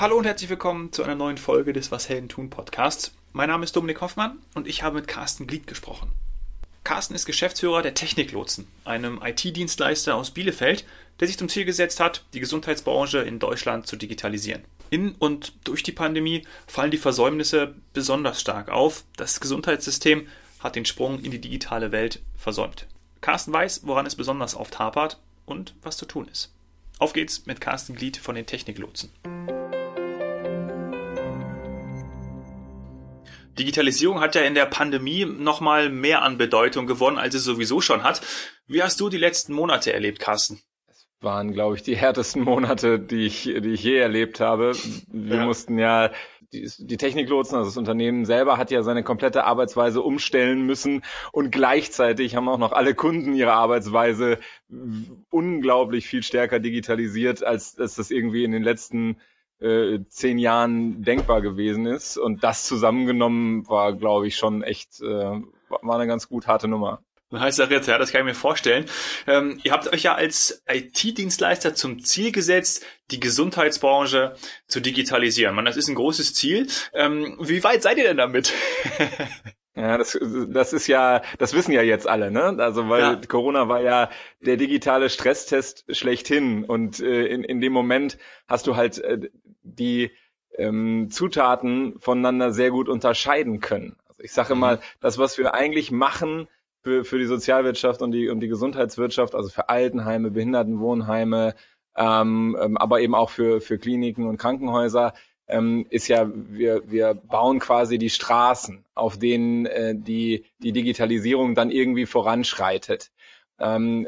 Hallo und herzlich willkommen zu einer neuen Folge des Was Helden tun Podcasts. Mein Name ist Dominik Hoffmann und ich habe mit Carsten Glied gesprochen. Carsten ist Geschäftsführer der Techniklotsen, einem IT-Dienstleister aus Bielefeld, der sich zum Ziel gesetzt hat, die Gesundheitsbranche in Deutschland zu digitalisieren. In und durch die Pandemie fallen die Versäumnisse besonders stark auf. Das Gesundheitssystem hat den Sprung in die digitale Welt versäumt. Carsten weiß, woran es besonders oft hapert und was zu tun ist. Auf geht's mit Carsten Glied von den Techniklotsen. Digitalisierung hat ja in der Pandemie nochmal mehr an Bedeutung gewonnen, als es sowieso schon hat. Wie hast du die letzten Monate erlebt, Carsten? Es waren, glaube ich, die härtesten Monate, die ich, die ich je erlebt habe. Wir ja. mussten ja die, die Techniklotsen, also das Unternehmen selber hat ja seine komplette Arbeitsweise umstellen müssen und gleichzeitig haben auch noch alle Kunden ihre Arbeitsweise unglaublich viel stärker digitalisiert, als, als das irgendwie in den letzten äh, zehn Jahren denkbar gewesen ist. Und das zusammengenommen war, glaube ich, schon echt, äh, war eine ganz gut harte Nummer. Heißt das jetzt, ja, das kann ich mir vorstellen. Ähm, ihr habt euch ja als IT-Dienstleister zum Ziel gesetzt, die Gesundheitsbranche zu digitalisieren. Man, das ist ein großes Ziel. Ähm, wie weit seid ihr denn damit? Ja, das, das ist ja, das wissen ja jetzt alle, ne? Also weil ja. Corona war ja der digitale Stresstest schlechthin und äh, in, in dem Moment hast du halt äh, die ähm, Zutaten voneinander sehr gut unterscheiden können. Also ich sage mhm. mal, das, was wir eigentlich machen für, für die Sozialwirtschaft und die, und die Gesundheitswirtschaft, also für Altenheime, Behindertenwohnheime, ähm, ähm, aber eben auch für, für Kliniken und Krankenhäuser, ähm, ist ja, wir, wir bauen quasi die Straßen, auf denen äh, die, die Digitalisierung dann irgendwie voranschreitet. Ähm,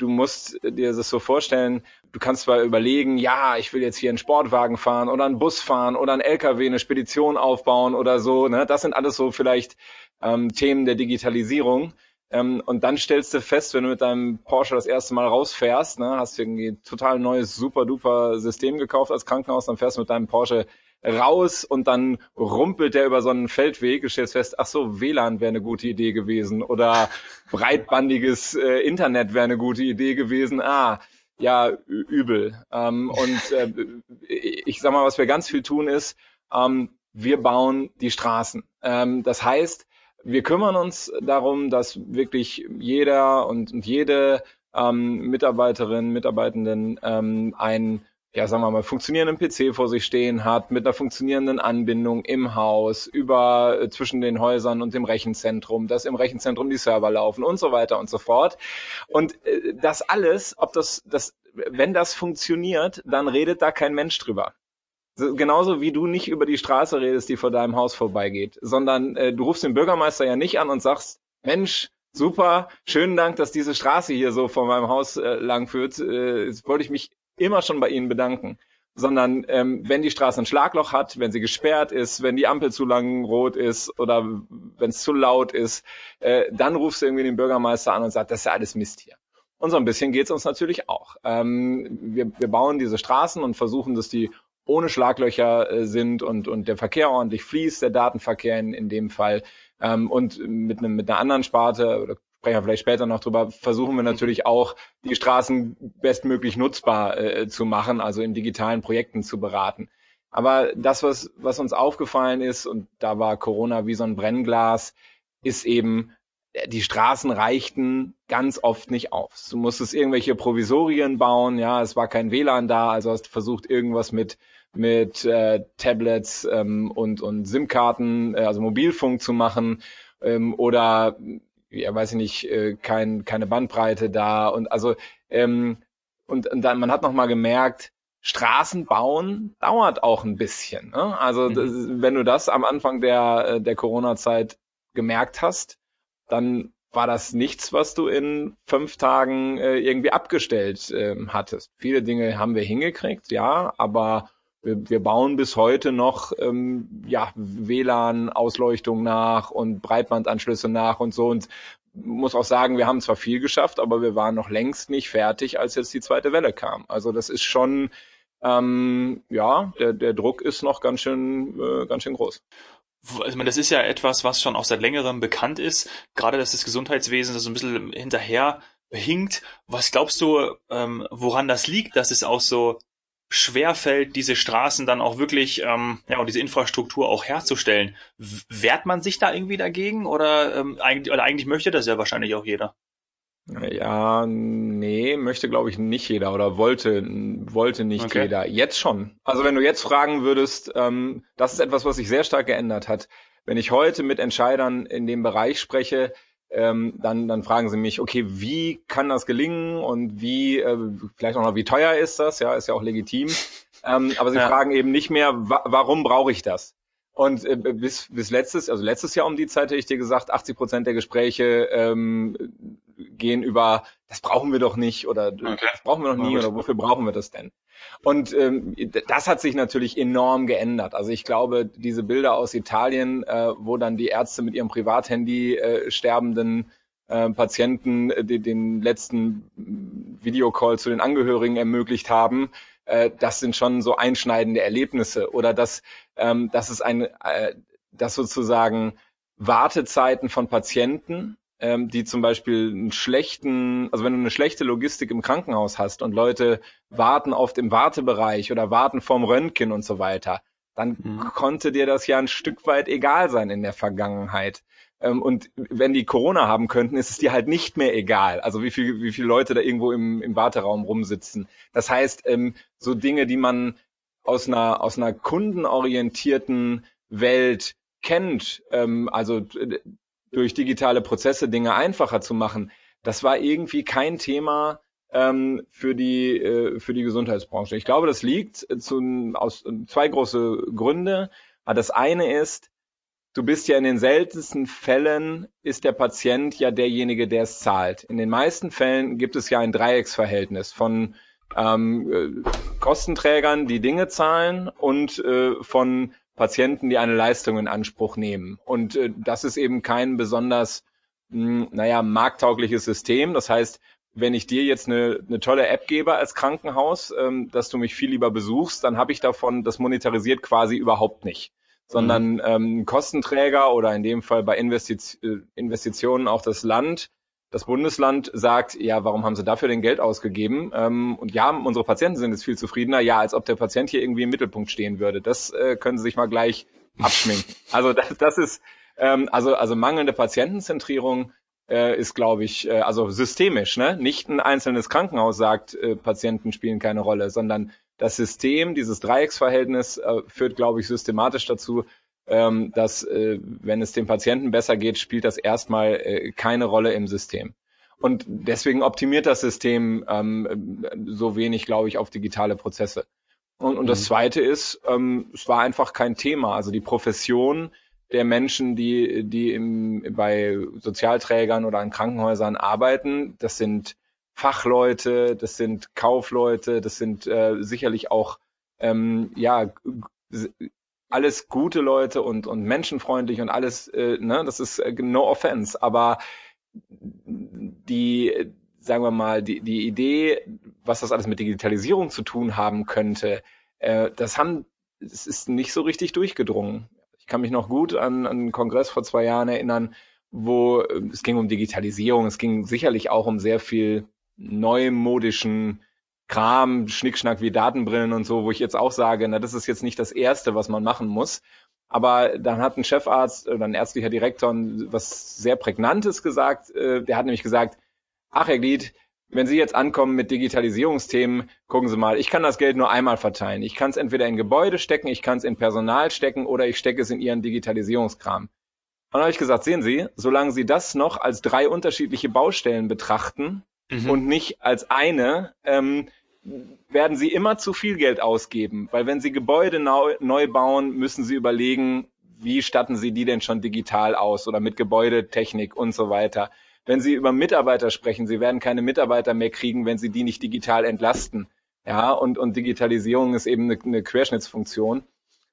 du musst dir das so vorstellen, du kannst zwar überlegen, ja, ich will jetzt hier einen Sportwagen fahren oder einen Bus fahren oder einen LKW, eine Spedition aufbauen oder so. Ne? Das sind alles so vielleicht ähm, Themen der Digitalisierung. Ähm, und dann stellst du fest, wenn du mit deinem Porsche das erste Mal rausfährst, ne, hast du irgendwie total neues, super duper System gekauft als Krankenhaus, dann fährst du mit deinem Porsche raus und dann rumpelt der über so einen Feldweg, du stellst fest, ach so, WLAN wäre eine gute Idee gewesen oder breitbandiges äh, Internet wäre eine gute Idee gewesen. Ah, ja, übel. Ähm, und äh, ich sag mal, was wir ganz viel tun ist, ähm, wir bauen die Straßen. Ähm, das heißt, wir kümmern uns darum, dass wirklich jeder und, und jede ähm, Mitarbeiterin, Mitarbeitenden ähm, ein ja, sagen wir mal, funktionierenden PC vor sich stehen hat, mit einer funktionierenden Anbindung im Haus, über äh, zwischen den Häusern und dem Rechenzentrum, dass im Rechenzentrum die Server laufen und so weiter und so fort. Und äh, das alles, ob das, das, wenn das funktioniert, dann redet da kein Mensch drüber. Genauso wie du nicht über die Straße redest, die vor deinem Haus vorbeigeht, sondern äh, du rufst den Bürgermeister ja nicht an und sagst, Mensch, super, schönen Dank, dass diese Straße hier so vor meinem Haus äh, lang führt. Äh, jetzt wollte ich mich immer schon bei Ihnen bedanken. Sondern ähm, wenn die Straße ein Schlagloch hat, wenn sie gesperrt ist, wenn die Ampel zu lang rot ist oder wenn es zu laut ist, äh, dann rufst du irgendwie den Bürgermeister an und sagst, das ist ja alles Mist hier. Und so ein bisschen geht's uns natürlich auch. Ähm, wir, wir bauen diese Straßen und versuchen, dass die ohne Schlaglöcher äh, sind und, und der Verkehr ordentlich fließt, der Datenverkehr in, in dem Fall. Ähm, und mit, einem, mit einer anderen Sparte, oder sprechen wir vielleicht später noch drüber, versuchen wir natürlich auch, die Straßen bestmöglich nutzbar äh, zu machen, also in digitalen Projekten zu beraten. Aber das, was, was uns aufgefallen ist, und da war Corona wie so ein Brennglas, ist eben, die Straßen reichten ganz oft nicht auf. Du musstest irgendwelche Provisorien bauen, ja, es war kein WLAN da, also hast versucht irgendwas mit mit äh, Tablets ähm, und und SIM-Karten, äh, also Mobilfunk zu machen ähm, oder ja, weiß ich nicht, äh, kein, keine Bandbreite da und also ähm, und, und dann man hat noch mal gemerkt, Straßen bauen dauert auch ein bisschen. Ne? Also mhm. das, wenn du das am Anfang der äh, der Corona-Zeit gemerkt hast, dann war das nichts, was du in fünf Tagen äh, irgendwie abgestellt äh, hattest. Viele Dinge haben wir hingekriegt, ja, aber wir, wir bauen bis heute noch ähm, ja, WLAN-Ausleuchtung nach und Breitbandanschlüsse nach und so und muss auch sagen, wir haben zwar viel geschafft, aber wir waren noch längst nicht fertig, als jetzt die zweite Welle kam. Also das ist schon, ähm, ja, der, der Druck ist noch ganz schön, äh, ganz schön groß also das ist ja etwas, was schon auch seit längerem bekannt ist, gerade dass das Gesundheitswesen so ein bisschen hinterher hinkt. Was glaubst du, ähm, woran das liegt, dass es auch so schwerfällt, diese Straßen dann auch wirklich, ähm, ja, und diese Infrastruktur auch herzustellen. Wehrt man sich da irgendwie dagegen oder, ähm, eigentlich, oder eigentlich möchte das ja wahrscheinlich auch jeder? Ja, nee, möchte glaube ich nicht jeder oder wollte wollte nicht okay. jeder. Jetzt schon. Also wenn du jetzt fragen würdest, ähm, das ist etwas, was sich sehr stark geändert hat. Wenn ich heute mit Entscheidern in dem Bereich spreche, ähm, dann, dann fragen sie mich, okay, wie kann das gelingen und wie, äh, vielleicht auch noch, wie teuer ist das? Ja, ist ja auch legitim. Ähm, aber sie ja. fragen eben nicht mehr, wa warum brauche ich das? Und äh, bis, bis letztes, also letztes Jahr um die Zeit hätte ich dir gesagt, 80 Prozent der Gespräche ähm, gehen über, das brauchen wir doch nicht oder okay. das brauchen wir noch nie oder wofür brauchen wir das denn? Und ähm, das hat sich natürlich enorm geändert. Also ich glaube, diese Bilder aus Italien, äh, wo dann die Ärzte mit ihrem Privathandy äh, sterbenden äh, Patienten äh, den, den letzten Videocall zu den Angehörigen ermöglicht haben, äh, das sind schon so einschneidende Erlebnisse. Oder dass, ähm, dass es ein, äh, dass sozusagen Wartezeiten von Patienten ähm, die zum Beispiel einen schlechten, also wenn du eine schlechte Logistik im Krankenhaus hast und Leute warten auf dem Wartebereich oder warten vorm Röntgen und so weiter, dann mhm. konnte dir das ja ein Stück weit egal sein in der Vergangenheit. Ähm, und wenn die Corona haben könnten, ist es dir halt nicht mehr egal. Also wie viel, wie viele Leute da irgendwo im, im Warteraum rumsitzen. Das heißt, ähm, so Dinge, die man aus einer, aus einer kundenorientierten Welt kennt, ähm, also durch digitale Prozesse Dinge einfacher zu machen, das war irgendwie kein Thema ähm, für die äh, für die Gesundheitsbranche. Ich glaube, das liegt zu, aus zwei große Gründe. Das eine ist, du bist ja in den seltensten Fällen ist der Patient ja derjenige, der es zahlt. In den meisten Fällen gibt es ja ein Dreiecksverhältnis von ähm, äh, Kostenträgern, die Dinge zahlen und äh, von Patienten, die eine Leistung in Anspruch nehmen. Und äh, das ist eben kein besonders, mh, hm, naja, markttaugliches System. Das heißt, wenn ich dir jetzt eine, eine tolle App gebe als Krankenhaus, ähm, dass du mich viel lieber besuchst, dann habe ich davon, das monetarisiert quasi überhaupt nicht. Sondern mhm. ähm, Kostenträger oder in dem Fall bei Investiz äh, Investitionen auch das Land das Bundesland sagt, ja, warum haben sie dafür denn Geld ausgegeben? Ähm, und ja, unsere Patienten sind jetzt viel zufriedener. Ja, als ob der Patient hier irgendwie im Mittelpunkt stehen würde. Das äh, können Sie sich mal gleich abschminken. Also das, das ist ähm, also also mangelnde Patientenzentrierung äh, ist, glaube ich, äh, also systemisch. Ne? Nicht ein einzelnes Krankenhaus sagt, äh, Patienten spielen keine Rolle, sondern das System, dieses Dreiecksverhältnis äh, führt, glaube ich, systematisch dazu, ähm, dass äh, wenn es dem Patienten besser geht, spielt das erstmal äh, keine Rolle im System. Und deswegen optimiert das System ähm, so wenig, glaube ich, auf digitale Prozesse. Und, und das mhm. Zweite ist, ähm, es war einfach kein Thema. Also die Profession der Menschen, die, die im, bei Sozialträgern oder an Krankenhäusern arbeiten, das sind Fachleute, das sind Kaufleute, das sind äh, sicherlich auch ähm, ja alles gute Leute und, und menschenfreundlich und alles, äh, ne, das ist äh, no offense, aber die, sagen wir mal, die, die Idee, was das alles mit Digitalisierung zu tun haben könnte, äh, das haben, es ist nicht so richtig durchgedrungen. Ich kann mich noch gut an, an einen Kongress vor zwei Jahren erinnern, wo äh, es ging um Digitalisierung, es ging sicherlich auch um sehr viel neumodischen Kram, Schnickschnack wie Datenbrillen und so, wo ich jetzt auch sage, na, das ist jetzt nicht das Erste, was man machen muss. Aber dann hat ein Chefarzt oder ein ärztlicher Direktor was sehr Prägnantes gesagt. Äh, der hat nämlich gesagt, ach Herr Glied, wenn Sie jetzt ankommen mit Digitalisierungsthemen, gucken Sie mal, ich kann das Geld nur einmal verteilen. Ich kann es entweder in Gebäude stecken, ich kann es in Personal stecken oder ich stecke es in Ihren Digitalisierungskram. Und dann habe ich gesagt, sehen Sie, solange Sie das noch als drei unterschiedliche Baustellen betrachten mhm. und nicht als eine, ähm, werden sie immer zu viel Geld ausgeben, weil wenn sie Gebäude neu, neu bauen, müssen sie überlegen, wie statten sie die denn schon digital aus oder mit Gebäudetechnik und so weiter. Wenn sie über Mitarbeiter sprechen, sie werden keine Mitarbeiter mehr kriegen, wenn sie die nicht digital entlasten. Ja, und, und Digitalisierung ist eben eine, eine Querschnittsfunktion.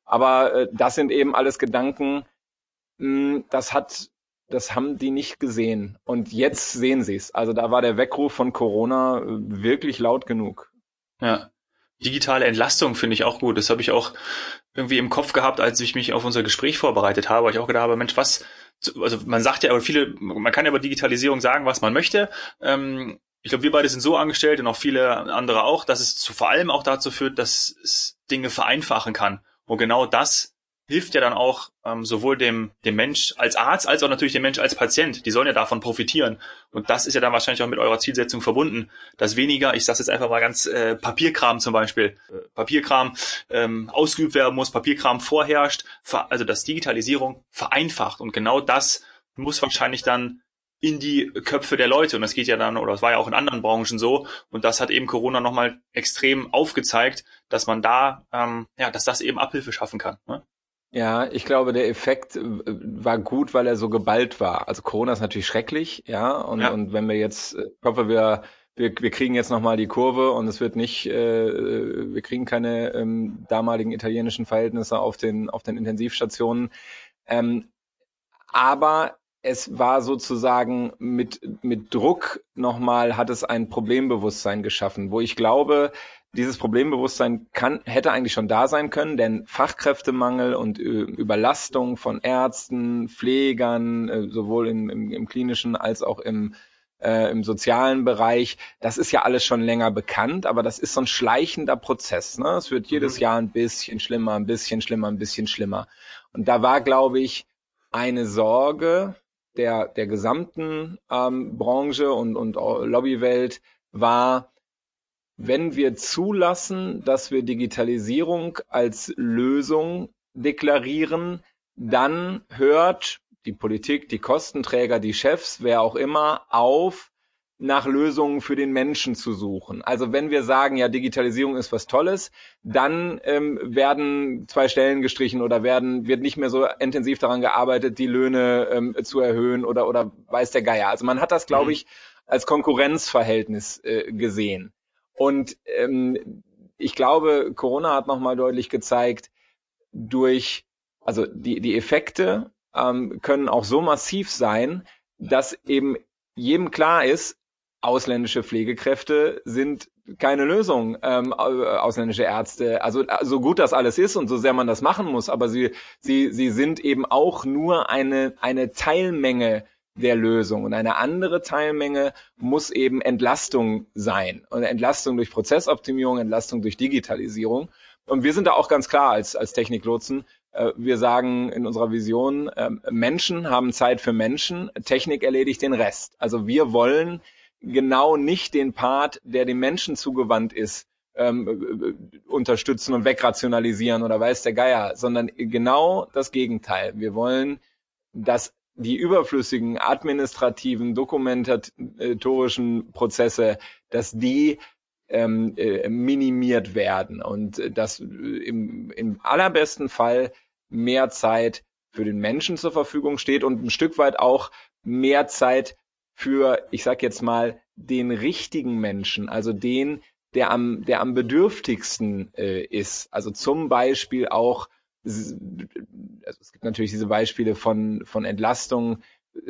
Aber äh, das sind eben alles Gedanken, mh, hm, das hat, das haben die nicht gesehen. Und jetzt sehen sie es. Also da war der Weckruf von Corona äh, wirklich laut genug. Ja. Digitale Entlastung finde ich auch gut. Das habe ich auch irgendwie im Kopf gehabt, als ich mich auf unser Gespräch vorbereitet habe. Ich auch gedacht habe, Mensch, was, also man sagt ja, aber viele, man kann ja über Digitalisierung sagen, was man möchte. Ähm, ich glaube, wir beide sind so angestellt und auch viele andere auch, dass es zu, vor allem auch dazu führt, dass es Dinge vereinfachen kann. Und genau das hilft ja dann auch ähm, sowohl dem, dem Mensch als Arzt als auch natürlich dem Mensch als Patient. Die sollen ja davon profitieren. Und das ist ja dann wahrscheinlich auch mit eurer Zielsetzung verbunden, dass weniger, ich sage jetzt einfach mal ganz, äh, Papierkram zum Beispiel, äh, Papierkram ähm, ausgeübt werden muss, Papierkram vorherrscht, also dass Digitalisierung vereinfacht. Und genau das muss wahrscheinlich dann in die Köpfe der Leute. Und das geht ja dann, oder es war ja auch in anderen Branchen so. Und das hat eben Corona nochmal extrem aufgezeigt, dass man da, ähm, ja, dass das eben Abhilfe schaffen kann. Ne? Ja, ich glaube, der Effekt äh, war gut, weil er so geballt war. Also Corona ist natürlich schrecklich, ja. Und, ja. und wenn wir jetzt, äh, ich hoffe, wir, wir, wir kriegen jetzt nochmal die Kurve und es wird nicht, äh, wir kriegen keine ähm, damaligen italienischen Verhältnisse auf den, auf den Intensivstationen. Ähm, aber es war sozusagen mit, mit Druck nochmal, hat es ein Problembewusstsein geschaffen, wo ich glaube, dieses Problembewusstsein kann, hätte eigentlich schon da sein können, denn Fachkräftemangel und Überlastung von Ärzten, Pflegern, äh, sowohl im, im, im klinischen als auch im, äh, im sozialen Bereich, das ist ja alles schon länger bekannt, aber das ist so ein schleichender Prozess. Ne? Es wird jedes mhm. Jahr ein bisschen schlimmer, ein bisschen schlimmer, ein bisschen schlimmer. Und da war, glaube ich, eine Sorge der, der gesamten ähm, Branche und, und Lobbywelt war, wenn wir zulassen, dass wir Digitalisierung als Lösung deklarieren, dann hört die Politik, die Kostenträger, die Chefs, wer auch immer, auf, nach Lösungen für den Menschen zu suchen. Also wenn wir sagen, ja, Digitalisierung ist was Tolles, dann ähm, werden zwei Stellen gestrichen oder werden wird nicht mehr so intensiv daran gearbeitet, die Löhne ähm, zu erhöhen oder oder weiß der Geier. Also man hat das, glaube mhm. ich, als Konkurrenzverhältnis äh, gesehen. Und ähm, ich glaube, Corona hat nochmal deutlich gezeigt, durch, also die, die Effekte ähm, können auch so massiv sein, dass eben jedem klar ist, ausländische Pflegekräfte sind keine Lösung, ähm, ausländische Ärzte. Also so gut das alles ist und so sehr man das machen muss, aber sie, sie, sie sind eben auch nur eine, eine Teilmenge der Lösung. Und eine andere Teilmenge muss eben Entlastung sein. Und Entlastung durch Prozessoptimierung, Entlastung durch Digitalisierung. Und wir sind da auch ganz klar als, als Techniklotsen. Äh, wir sagen in unserer Vision, ähm, Menschen haben Zeit für Menschen, Technik erledigt den Rest. Also wir wollen genau nicht den Part, der dem Menschen zugewandt ist, ähm, unterstützen und wegrationalisieren oder weiß der Geier, sondern genau das Gegenteil. Wir wollen, dass die überflüssigen administrativen, dokumentatorischen Prozesse, dass die ähm, äh, minimiert werden und dass im, im allerbesten Fall mehr Zeit für den Menschen zur Verfügung steht und ein Stück weit auch mehr Zeit für, ich sag jetzt mal, den richtigen Menschen, also den, der am, der am bedürftigsten äh, ist. Also zum Beispiel auch also es gibt natürlich diese Beispiele von, von Entlastung,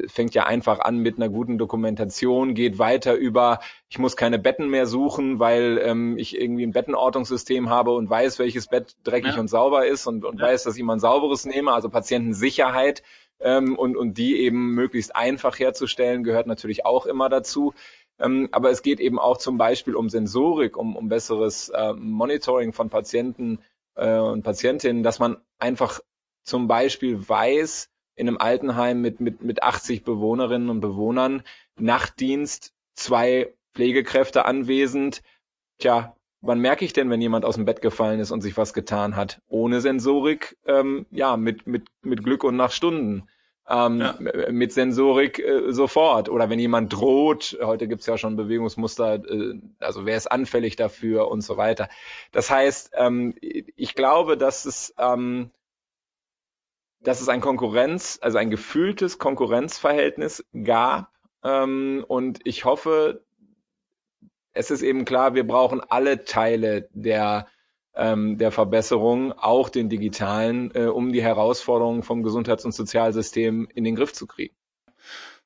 fängt ja einfach an mit einer guten Dokumentation, geht weiter über, ich muss keine Betten mehr suchen, weil ähm, ich irgendwie ein Bettenortungssystem habe und weiß, welches Bett dreckig ja. und sauber ist und, und ja. weiß, dass ich mal ein sauberes nehme, also Patientensicherheit ähm, und, und die eben möglichst einfach herzustellen, gehört natürlich auch immer dazu. Ähm, aber es geht eben auch zum Beispiel um Sensorik, um, um besseres äh, Monitoring von Patienten äh, und Patientinnen, dass man einfach zum Beispiel weiß, in einem Altenheim mit, mit, mit 80 Bewohnerinnen und Bewohnern, Nachtdienst, zwei Pflegekräfte anwesend. Tja, wann merke ich denn, wenn jemand aus dem Bett gefallen ist und sich was getan hat? Ohne Sensorik, ähm, ja, mit, mit, mit Glück und nach Stunden ähm, ja. mit Sensorik äh, sofort. Oder wenn jemand droht, heute gibt's ja schon Bewegungsmuster, äh, also wer ist anfällig dafür und so weiter. Das heißt, ähm, ich glaube, dass es, ähm, dass es ein Konkurrenz, also ein gefühltes Konkurrenzverhältnis gab. Ähm, und ich hoffe, es ist eben klar, wir brauchen alle Teile der ähm, der Verbesserung, auch den digitalen, äh, um die Herausforderungen vom Gesundheits- und Sozialsystem in den Griff zu kriegen.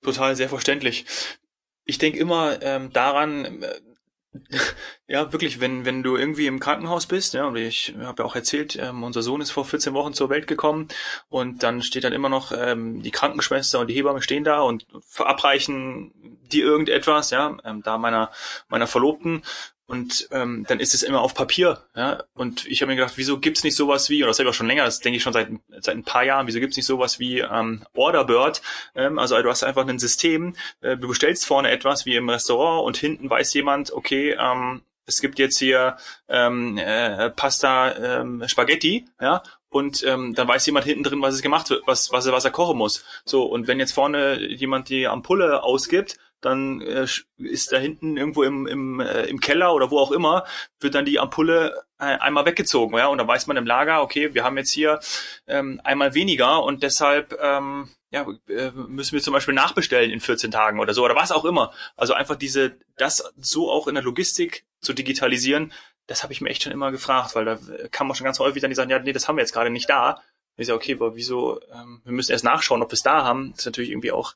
Total, sehr verständlich. Ich denke immer ähm, daran, äh, Ja, wirklich, wenn, wenn du irgendwie im Krankenhaus bist, ja, und ich habe ja auch erzählt, ähm, unser Sohn ist vor 14 Wochen zur Welt gekommen und dann steht dann immer noch ähm, die Krankenschwester und die Hebamme stehen da und verabreichen die irgendetwas, ja, ähm, da meiner, meiner Verlobten und ähm, dann ist es immer auf Papier. Ja? Und ich habe mir gedacht, wieso gibt's nicht sowas wie, oder das habe ich auch schon länger, das denke ich schon seit, seit ein paar Jahren, wieso gibt's nicht sowas wie ähm, Orderbird? Ähm, also du hast einfach ein System, äh, du bestellst vorne etwas wie im Restaurant und hinten weiß jemand, okay, ähm, es gibt jetzt hier ähm, äh, Pasta ähm, Spaghetti, ja, und ähm, dann weiß jemand hinten drin, was es gemacht wird, was, was, was er kochen muss. So, und wenn jetzt vorne jemand die Ampulle ausgibt, dann äh, ist da hinten irgendwo im, im, äh, im Keller oder wo auch immer, wird dann die Ampulle äh, einmal weggezogen, ja, und dann weiß man im Lager, okay, wir haben jetzt hier ähm, einmal weniger und deshalb ähm, ja, äh, müssen wir zum Beispiel nachbestellen in 14 Tagen oder so oder was auch immer. Also einfach diese, das so auch in der Logistik zu digitalisieren, das habe ich mir echt schon immer gefragt, weil da kann man schon ganz häufig dann die sagen, ja, nee, das haben wir jetzt gerade nicht da. Ich sage, okay, aber wieso, ähm, wir müssen erst nachschauen, ob wir es da haben. Das ist natürlich irgendwie auch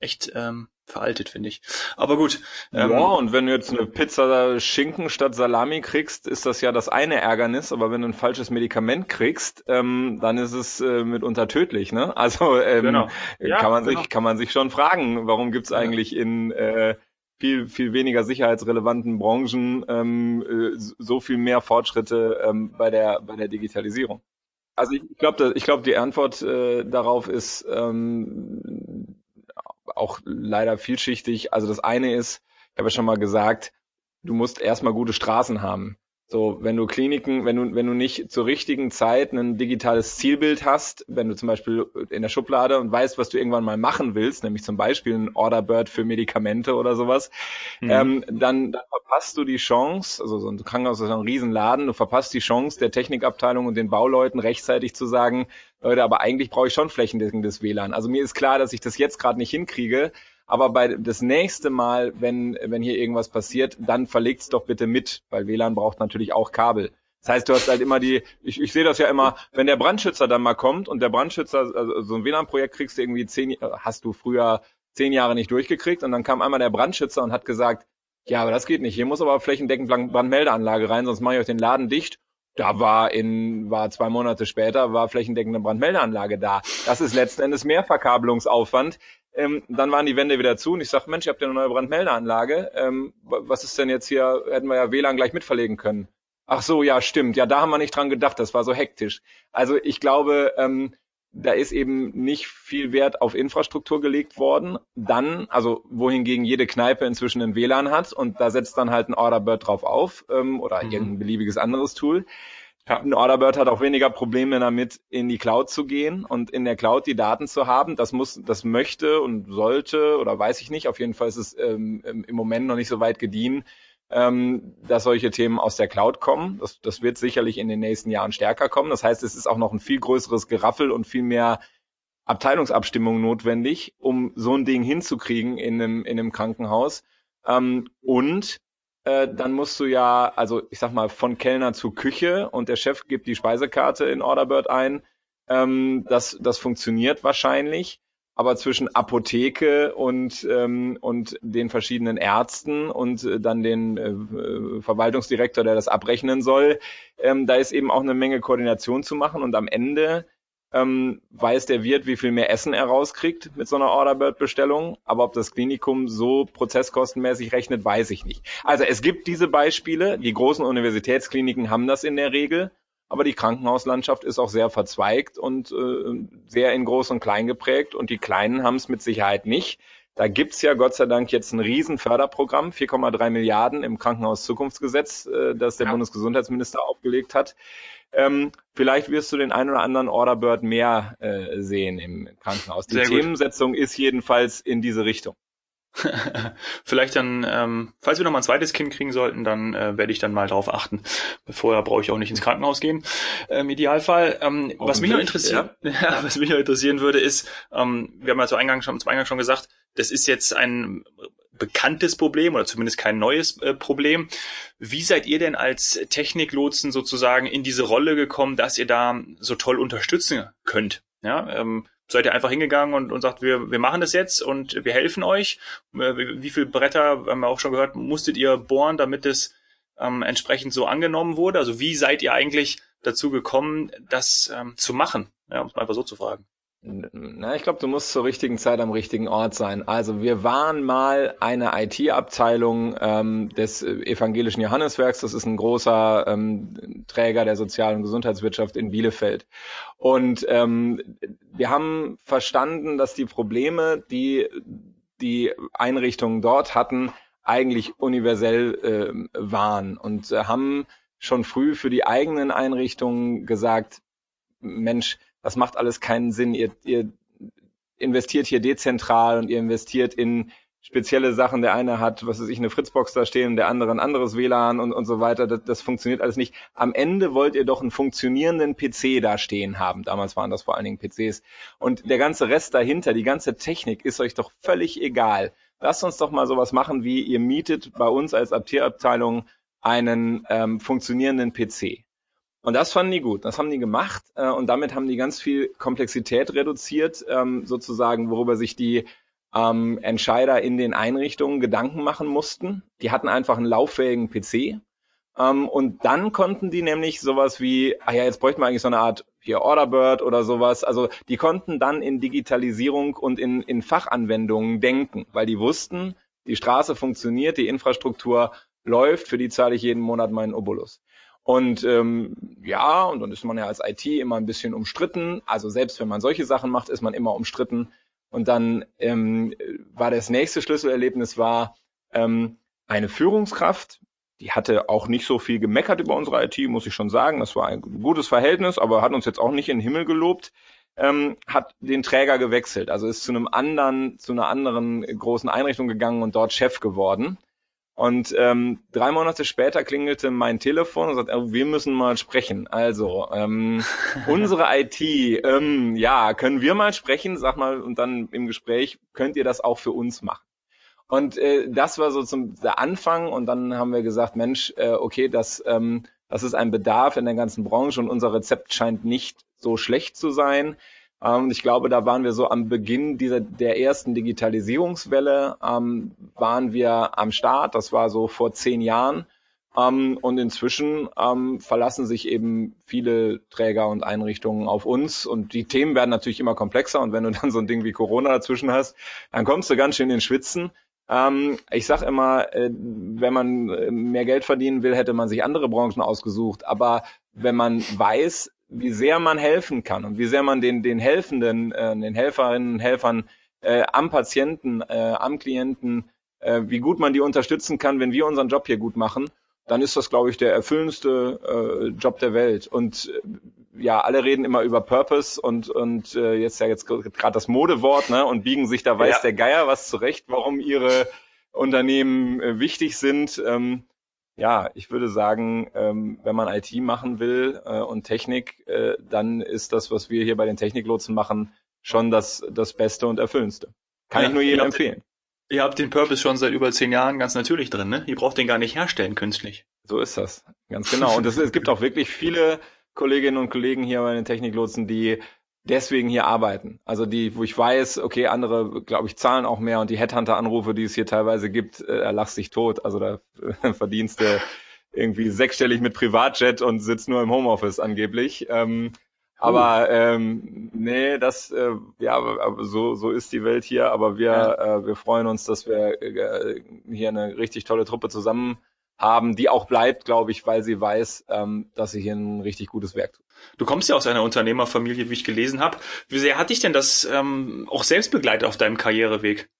echt ähm, veraltet, finde ich. Aber gut. Ähm, ja, und wenn du jetzt eine Pizza Schinken statt Salami kriegst, ist das ja das eine Ärgernis, aber wenn du ein falsches Medikament kriegst, ähm, dann ist es äh, mitunter tödlich, ne? Also ähm, genau. ja, kann man genau. sich kann man sich schon fragen, warum gibt's eigentlich in äh, viel viel weniger sicherheitsrelevanten Branchen ähm, äh, so viel mehr Fortschritte ähm, bei der bei der Digitalisierung. Also ich glaube, ich glaube, die Antwort äh, darauf ist ähm, auch leider vielschichtig. Also das eine ist, ich habe ja schon mal gesagt, du musst erstmal gute Straßen haben. So, wenn du Kliniken, wenn du, wenn du nicht zur richtigen Zeit ein digitales Zielbild hast, wenn du zum Beispiel in der Schublade und weißt, was du irgendwann mal machen willst, nämlich zum Beispiel ein Orderbird für Medikamente oder sowas, mhm. ähm, dann, dann verpasst du die Chance, also so ein Krankenhaus ist ein Riesenladen, du verpasst die Chance der Technikabteilung und den Bauleuten rechtzeitig zu sagen, Leute, aber eigentlich brauche ich schon flächendeckendes WLAN. Also mir ist klar, dass ich das jetzt gerade nicht hinkriege, aber bei das nächste Mal, wenn, wenn hier irgendwas passiert, dann verlegt's doch bitte mit, weil WLAN braucht natürlich auch Kabel. Das heißt, du hast halt immer die, ich, ich sehe das ja immer, wenn der Brandschützer dann mal kommt und der Brandschützer, also so ein WLAN-Projekt kriegst du irgendwie zehn, hast du früher zehn Jahre nicht durchgekriegt und dann kam einmal der Brandschützer und hat gesagt, ja, aber das geht nicht. Hier muss aber flächendeckend Brandmeldeanlage rein, sonst mache ich euch den Laden dicht. Da war in, war zwei Monate später, war flächendeckende Brandmeldeanlage da. Das ist letzten Endes mehr Verkabelungsaufwand, ähm, dann waren die Wände wieder zu und ich sage, Mensch, ihr habt ja eine neue Brandmeldeanlage. Ähm, was ist denn jetzt hier? Hätten wir ja WLAN gleich mitverlegen können. Ach so, ja, stimmt. Ja, da haben wir nicht dran gedacht. Das war so hektisch. Also ich glaube, ähm, da ist eben nicht viel Wert auf Infrastruktur gelegt worden. Dann, also wohingegen jede Kneipe inzwischen ein WLAN hat und da setzt dann halt ein Orderbird drauf auf ähm, oder mhm. irgendein beliebiges anderes Tool. Ja. Ein Orderbird hat auch weniger Probleme damit, in die Cloud zu gehen und in der Cloud die Daten zu haben. Das muss, das möchte und sollte oder weiß ich nicht. Auf jeden Fall ist es ähm, im Moment noch nicht so weit gediehen, ähm, dass solche Themen aus der Cloud kommen. Das, das wird sicherlich in den nächsten Jahren stärker kommen. Das heißt, es ist auch noch ein viel größeres Geraffel und viel mehr Abteilungsabstimmung notwendig, um so ein Ding hinzukriegen in einem, in einem Krankenhaus. Ähm, und äh, dann musst du ja, also ich sag mal, von Kellner zu Küche und der Chef gibt die Speisekarte in Orderbird ein. Ähm, das, das funktioniert wahrscheinlich. Aber zwischen Apotheke und, ähm, und den verschiedenen Ärzten und äh, dann den äh, Verwaltungsdirektor, der das abrechnen soll, ähm, da ist eben auch eine Menge Koordination zu machen. Und am Ende ähm, weiß der Wirt, wie viel mehr Essen er rauskriegt mit so einer Orderbird-Bestellung. Aber ob das Klinikum so prozesskostenmäßig rechnet, weiß ich nicht. Also es gibt diese Beispiele. Die großen Universitätskliniken haben das in der Regel. Aber die Krankenhauslandschaft ist auch sehr verzweigt und äh, sehr in groß und klein geprägt. Und die Kleinen haben es mit Sicherheit nicht. Da gibt's ja Gott sei Dank jetzt ein Riesenförderprogramm, 4,3 Milliarden im Krankenhauszukunftsgesetz, äh, das der ja. Bundesgesundheitsminister aufgelegt hat. Ähm, vielleicht wirst du den einen oder anderen Orderbird mehr äh, sehen im Krankenhaus. Die Sehr Themensetzung gut. ist jedenfalls in diese Richtung. Vielleicht dann, ähm, falls wir noch mal ein zweites Kind kriegen sollten, dann äh, werde ich dann mal darauf achten. Vorher brauche ich auch nicht ins Krankenhaus gehen. Äh, Im Idealfall. Ähm, was mich noch interessiert, ja. was mich noch interessieren würde, ist, ähm, wir haben ja zu Eingang schon, zum Eingang schon gesagt, das ist jetzt ein bekanntes Problem oder zumindest kein neues äh, Problem. Wie seid ihr denn als Techniklotsen sozusagen in diese Rolle gekommen, dass ihr da so toll unterstützen könnt? Ja, ähm, seid ihr einfach hingegangen und, und sagt, wir, wir machen das jetzt und wir helfen euch? Äh, wie viele Bretter, haben wir auch schon gehört, musstet ihr bohren, damit es ähm, entsprechend so angenommen wurde? Also wie seid ihr eigentlich dazu gekommen, das ähm, zu machen? Ja, um es mal einfach so zu fragen. Na, ich glaube, du musst zur richtigen Zeit am richtigen Ort sein. Also wir waren mal eine IT-Abteilung ähm, des Evangelischen Johanneswerks. Das ist ein großer ähm, Träger der sozialen Gesundheitswirtschaft in Bielefeld. Und ähm, wir haben verstanden, dass die Probleme, die die Einrichtungen dort hatten, eigentlich universell äh, waren und äh, haben schon früh für die eigenen Einrichtungen gesagt, Mensch, das macht alles keinen Sinn. Ihr, ihr investiert hier dezentral und ihr investiert in spezielle Sachen. Der eine hat, was weiß ich, eine Fritzbox da stehen, der andere ein anderes WLAN und, und so weiter. Das, das funktioniert alles nicht. Am Ende wollt ihr doch einen funktionierenden PC da stehen haben. Damals waren das vor allen Dingen PCs. Und der ganze Rest dahinter, die ganze Technik ist euch doch völlig egal. Lasst uns doch mal sowas machen, wie ihr mietet bei uns als Abteilung einen ähm, funktionierenden PC. Und das fanden die gut. Das haben die gemacht äh, und damit haben die ganz viel Komplexität reduziert, ähm, sozusagen, worüber sich die ähm, Entscheider in den Einrichtungen Gedanken machen mussten. Die hatten einfach einen lauffähigen PC. Ähm, und dann konnten die nämlich sowas wie, ah ja, jetzt bräuchten wir eigentlich so eine Art hier Orderbird oder sowas. Also die konnten dann in Digitalisierung und in, in Fachanwendungen denken, weil die wussten, die Straße funktioniert, die Infrastruktur läuft, für die zahle ich jeden Monat meinen Obolus. Und ähm, ja, und dann ist man ja als IT immer ein bisschen umstritten. Also selbst wenn man solche Sachen macht, ist man immer umstritten. Und dann ähm, war das nächste Schlüsselerlebnis war ähm, eine Führungskraft, die hatte auch nicht so viel gemeckert über unsere IT, muss ich schon sagen. Das war ein gutes Verhältnis, aber hat uns jetzt auch nicht in den Himmel gelobt. Ähm, hat den Träger gewechselt, also ist zu einem anderen, zu einer anderen großen Einrichtung gegangen und dort Chef geworden. Und ähm, drei Monate später klingelte mein Telefon und sagte, oh, wir müssen mal sprechen. Also, ähm, unsere IT, ähm, ja, können wir mal sprechen? Sag mal, und dann im Gespräch, könnt ihr das auch für uns machen? Und äh, das war so zum der Anfang und dann haben wir gesagt, Mensch, äh, okay, das, ähm, das ist ein Bedarf in der ganzen Branche und unser Rezept scheint nicht so schlecht zu sein. Ähm, ich glaube, da waren wir so am Beginn dieser, der ersten Digitalisierungswelle, ähm, waren wir am Start. Das war so vor zehn Jahren. Ähm, und inzwischen ähm, verlassen sich eben viele Träger und Einrichtungen auf uns. Und die Themen werden natürlich immer komplexer. Und wenn du dann so ein Ding wie Corona dazwischen hast, dann kommst du ganz schön in den Schwitzen. Ähm, ich sage immer, äh, wenn man äh, mehr Geld verdienen will, hätte man sich andere Branchen ausgesucht. Aber wenn man weiß, wie sehr man helfen kann und wie sehr man den, den Helfenden, äh, den Helferinnen und Helfern äh, am Patienten, äh, am Klienten, äh, wie gut man die unterstützen kann, wenn wir unseren Job hier gut machen, dann ist das, glaube ich, der erfüllendste äh, Job der Welt. Und äh, ja, alle reden immer über Purpose und und äh, jetzt ja jetzt gerade das Modewort, ne, und biegen sich da weiß ja. der Geier was zurecht, warum ihre Unternehmen äh, wichtig sind. Ähm, ja, ich würde sagen, ähm, wenn man IT machen will äh, und Technik, äh, dann ist das, was wir hier bei den Techniklotsen machen, schon das, das Beste und Erfüllendste. Kann ja, ich nur jedem empfehlen. Den, ihr habt den Purpose schon seit über zehn Jahren ganz natürlich drin, ne? Ihr braucht den gar nicht herstellen künstlich. So ist das, ganz genau. Und es, es gibt auch wirklich viele Kolleginnen und Kollegen hier bei den Techniklotsen, die deswegen hier arbeiten. Also die, wo ich weiß, okay, andere, glaube ich, zahlen auch mehr und die Headhunter-Anrufe, die es hier teilweise gibt, äh, er lacht sich tot. Also da äh, verdienst du irgendwie sechsstellig mit Privatjet und sitzt nur im Homeoffice angeblich. Ähm, aber ähm, nee, das äh, ja, so so ist die Welt hier. Aber wir ja. äh, wir freuen uns, dass wir äh, hier eine richtig tolle Truppe zusammen haben, die auch bleibt, glaube ich, weil sie weiß, ähm, dass sie hier ein richtig gutes Werk tut. Du kommst ja aus einer Unternehmerfamilie, wie ich gelesen habe. Wie sehr hat dich denn das ähm, auch selbst begleitet auf deinem Karriereweg?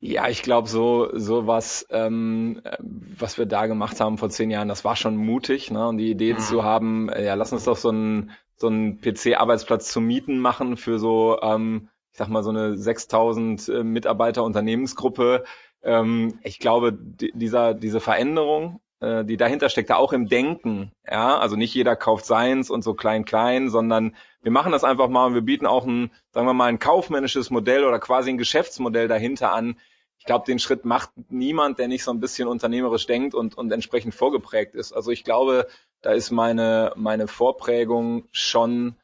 Ja, ich glaube, so so was, ähm, was wir da gemacht haben vor zehn Jahren, das war schon mutig. Ne? Und die Idee mhm. zu haben, äh, ja, lass uns doch so einen so einen PC-Arbeitsplatz zu mieten machen für so, ähm, ich sag mal so eine 6000 äh, Mitarbeiter Unternehmensgruppe ähm, ich glaube, dieser, diese Veränderung, äh, die dahinter steckt, da auch im Denken, ja, also nicht jeder kauft seins und so klein, klein, sondern wir machen das einfach mal und wir bieten auch ein, sagen wir mal, ein kaufmännisches Modell oder quasi ein Geschäftsmodell dahinter an. Ich glaube, den Schritt macht niemand, der nicht so ein bisschen unternehmerisch denkt und, und entsprechend vorgeprägt ist. Also ich glaube, da ist meine, meine Vorprägung schon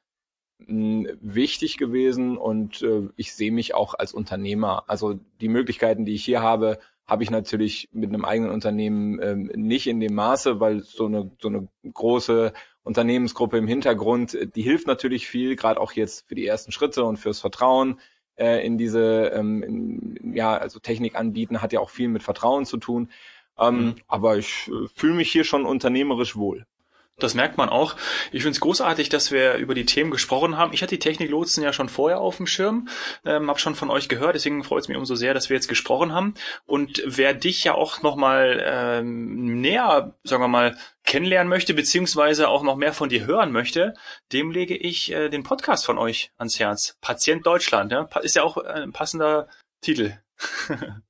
wichtig gewesen und äh, ich sehe mich auch als Unternehmer. Also die Möglichkeiten, die ich hier habe, habe ich natürlich mit einem eigenen Unternehmen ähm, nicht in dem Maße, weil so eine, so eine große Unternehmensgruppe im Hintergrund, die hilft natürlich viel, gerade auch jetzt für die ersten Schritte und fürs Vertrauen äh, in diese, ähm, in, ja, also Technik anbieten, hat ja auch viel mit Vertrauen zu tun. Ähm, mhm. Aber ich äh, fühle mich hier schon unternehmerisch wohl. Das merkt man auch. Ich finde es großartig, dass wir über die Themen gesprochen haben. Ich hatte die Techniklotsen ja schon vorher auf dem Schirm, ähm, habe schon von euch gehört, deswegen freut es mich umso sehr, dass wir jetzt gesprochen haben. Und wer dich ja auch nochmal ähm, näher, sagen wir mal, kennenlernen möchte, beziehungsweise auch noch mehr von dir hören möchte, dem lege ich äh, den Podcast von euch ans Herz. Patient Deutschland, ja? ist ja auch ein passender Titel.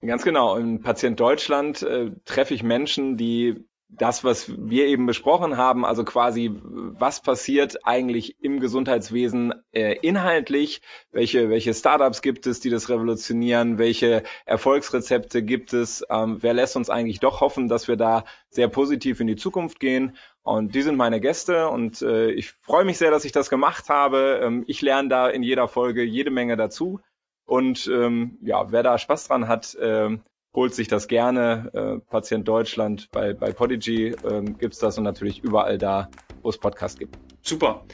Ganz genau. In Patient Deutschland äh, treffe ich Menschen, die das, was wir eben besprochen haben, also quasi, was passiert eigentlich im Gesundheitswesen äh, inhaltlich, welche, welche Startups gibt es, die das revolutionieren, welche Erfolgsrezepte gibt es, ähm, wer lässt uns eigentlich doch hoffen, dass wir da sehr positiv in die Zukunft gehen. Und die sind meine Gäste und äh, ich freue mich sehr, dass ich das gemacht habe. Ähm, ich lerne da in jeder Folge jede Menge dazu. Und ähm, ja, wer da Spaß dran hat, äh, holt sich das gerne. Äh, Patient Deutschland bei, bei Podigy ähm, gibt das und natürlich überall da, wo es Podcasts gibt. Super.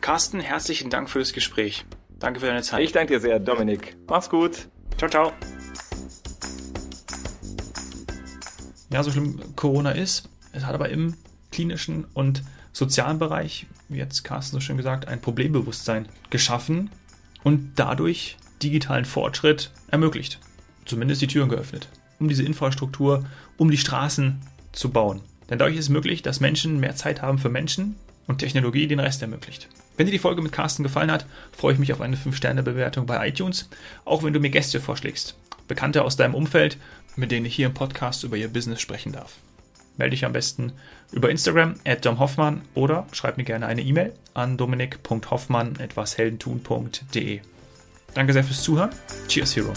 Carsten, herzlichen Dank für das Gespräch. Danke für deine Zeit. Ich danke dir sehr, Dominik. Mach's gut. Ciao, ciao. Ja, so schlimm Corona ist, es hat aber im klinischen und sozialen Bereich, wie jetzt Carsten so schön gesagt, ein Problembewusstsein geschaffen und dadurch digitalen Fortschritt ermöglicht. Zumindest die Türen geöffnet um diese Infrastruktur, um die Straßen zu bauen. Denn dadurch ist es möglich, dass Menschen mehr Zeit haben für Menschen und Technologie den Rest ermöglicht. Wenn dir die Folge mit Carsten gefallen hat, freue ich mich auf eine 5-Sterne-Bewertung bei iTunes, auch wenn du mir Gäste vorschlägst. Bekannte aus deinem Umfeld, mit denen ich hier im Podcast über ihr Business sprechen darf. Melde dich am besten über Instagram at domhoffmann oder schreib mir gerne eine E-Mail an dominik.hoffmann etwas heldentun.de. Danke sehr fürs Zuhören. Cheers, Hero.